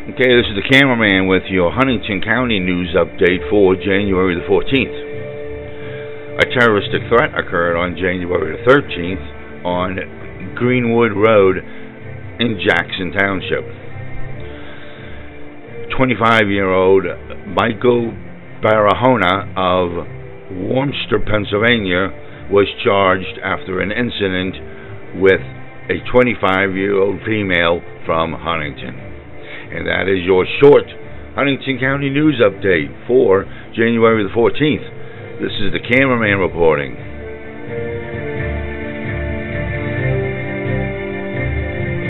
Okay, this is the cameraman with your Huntingdon County news update for January the 14th. A terroristic threat occurred on January the 13th on Greenwood Road in Jackson Township. 25 year old Michael Barahona of Worcester, Pennsylvania, was charged after an incident with a 25 year old female from Huntingdon. And that is your short Huntingdon County News Update for January the 14th. This is the cameraman reporting.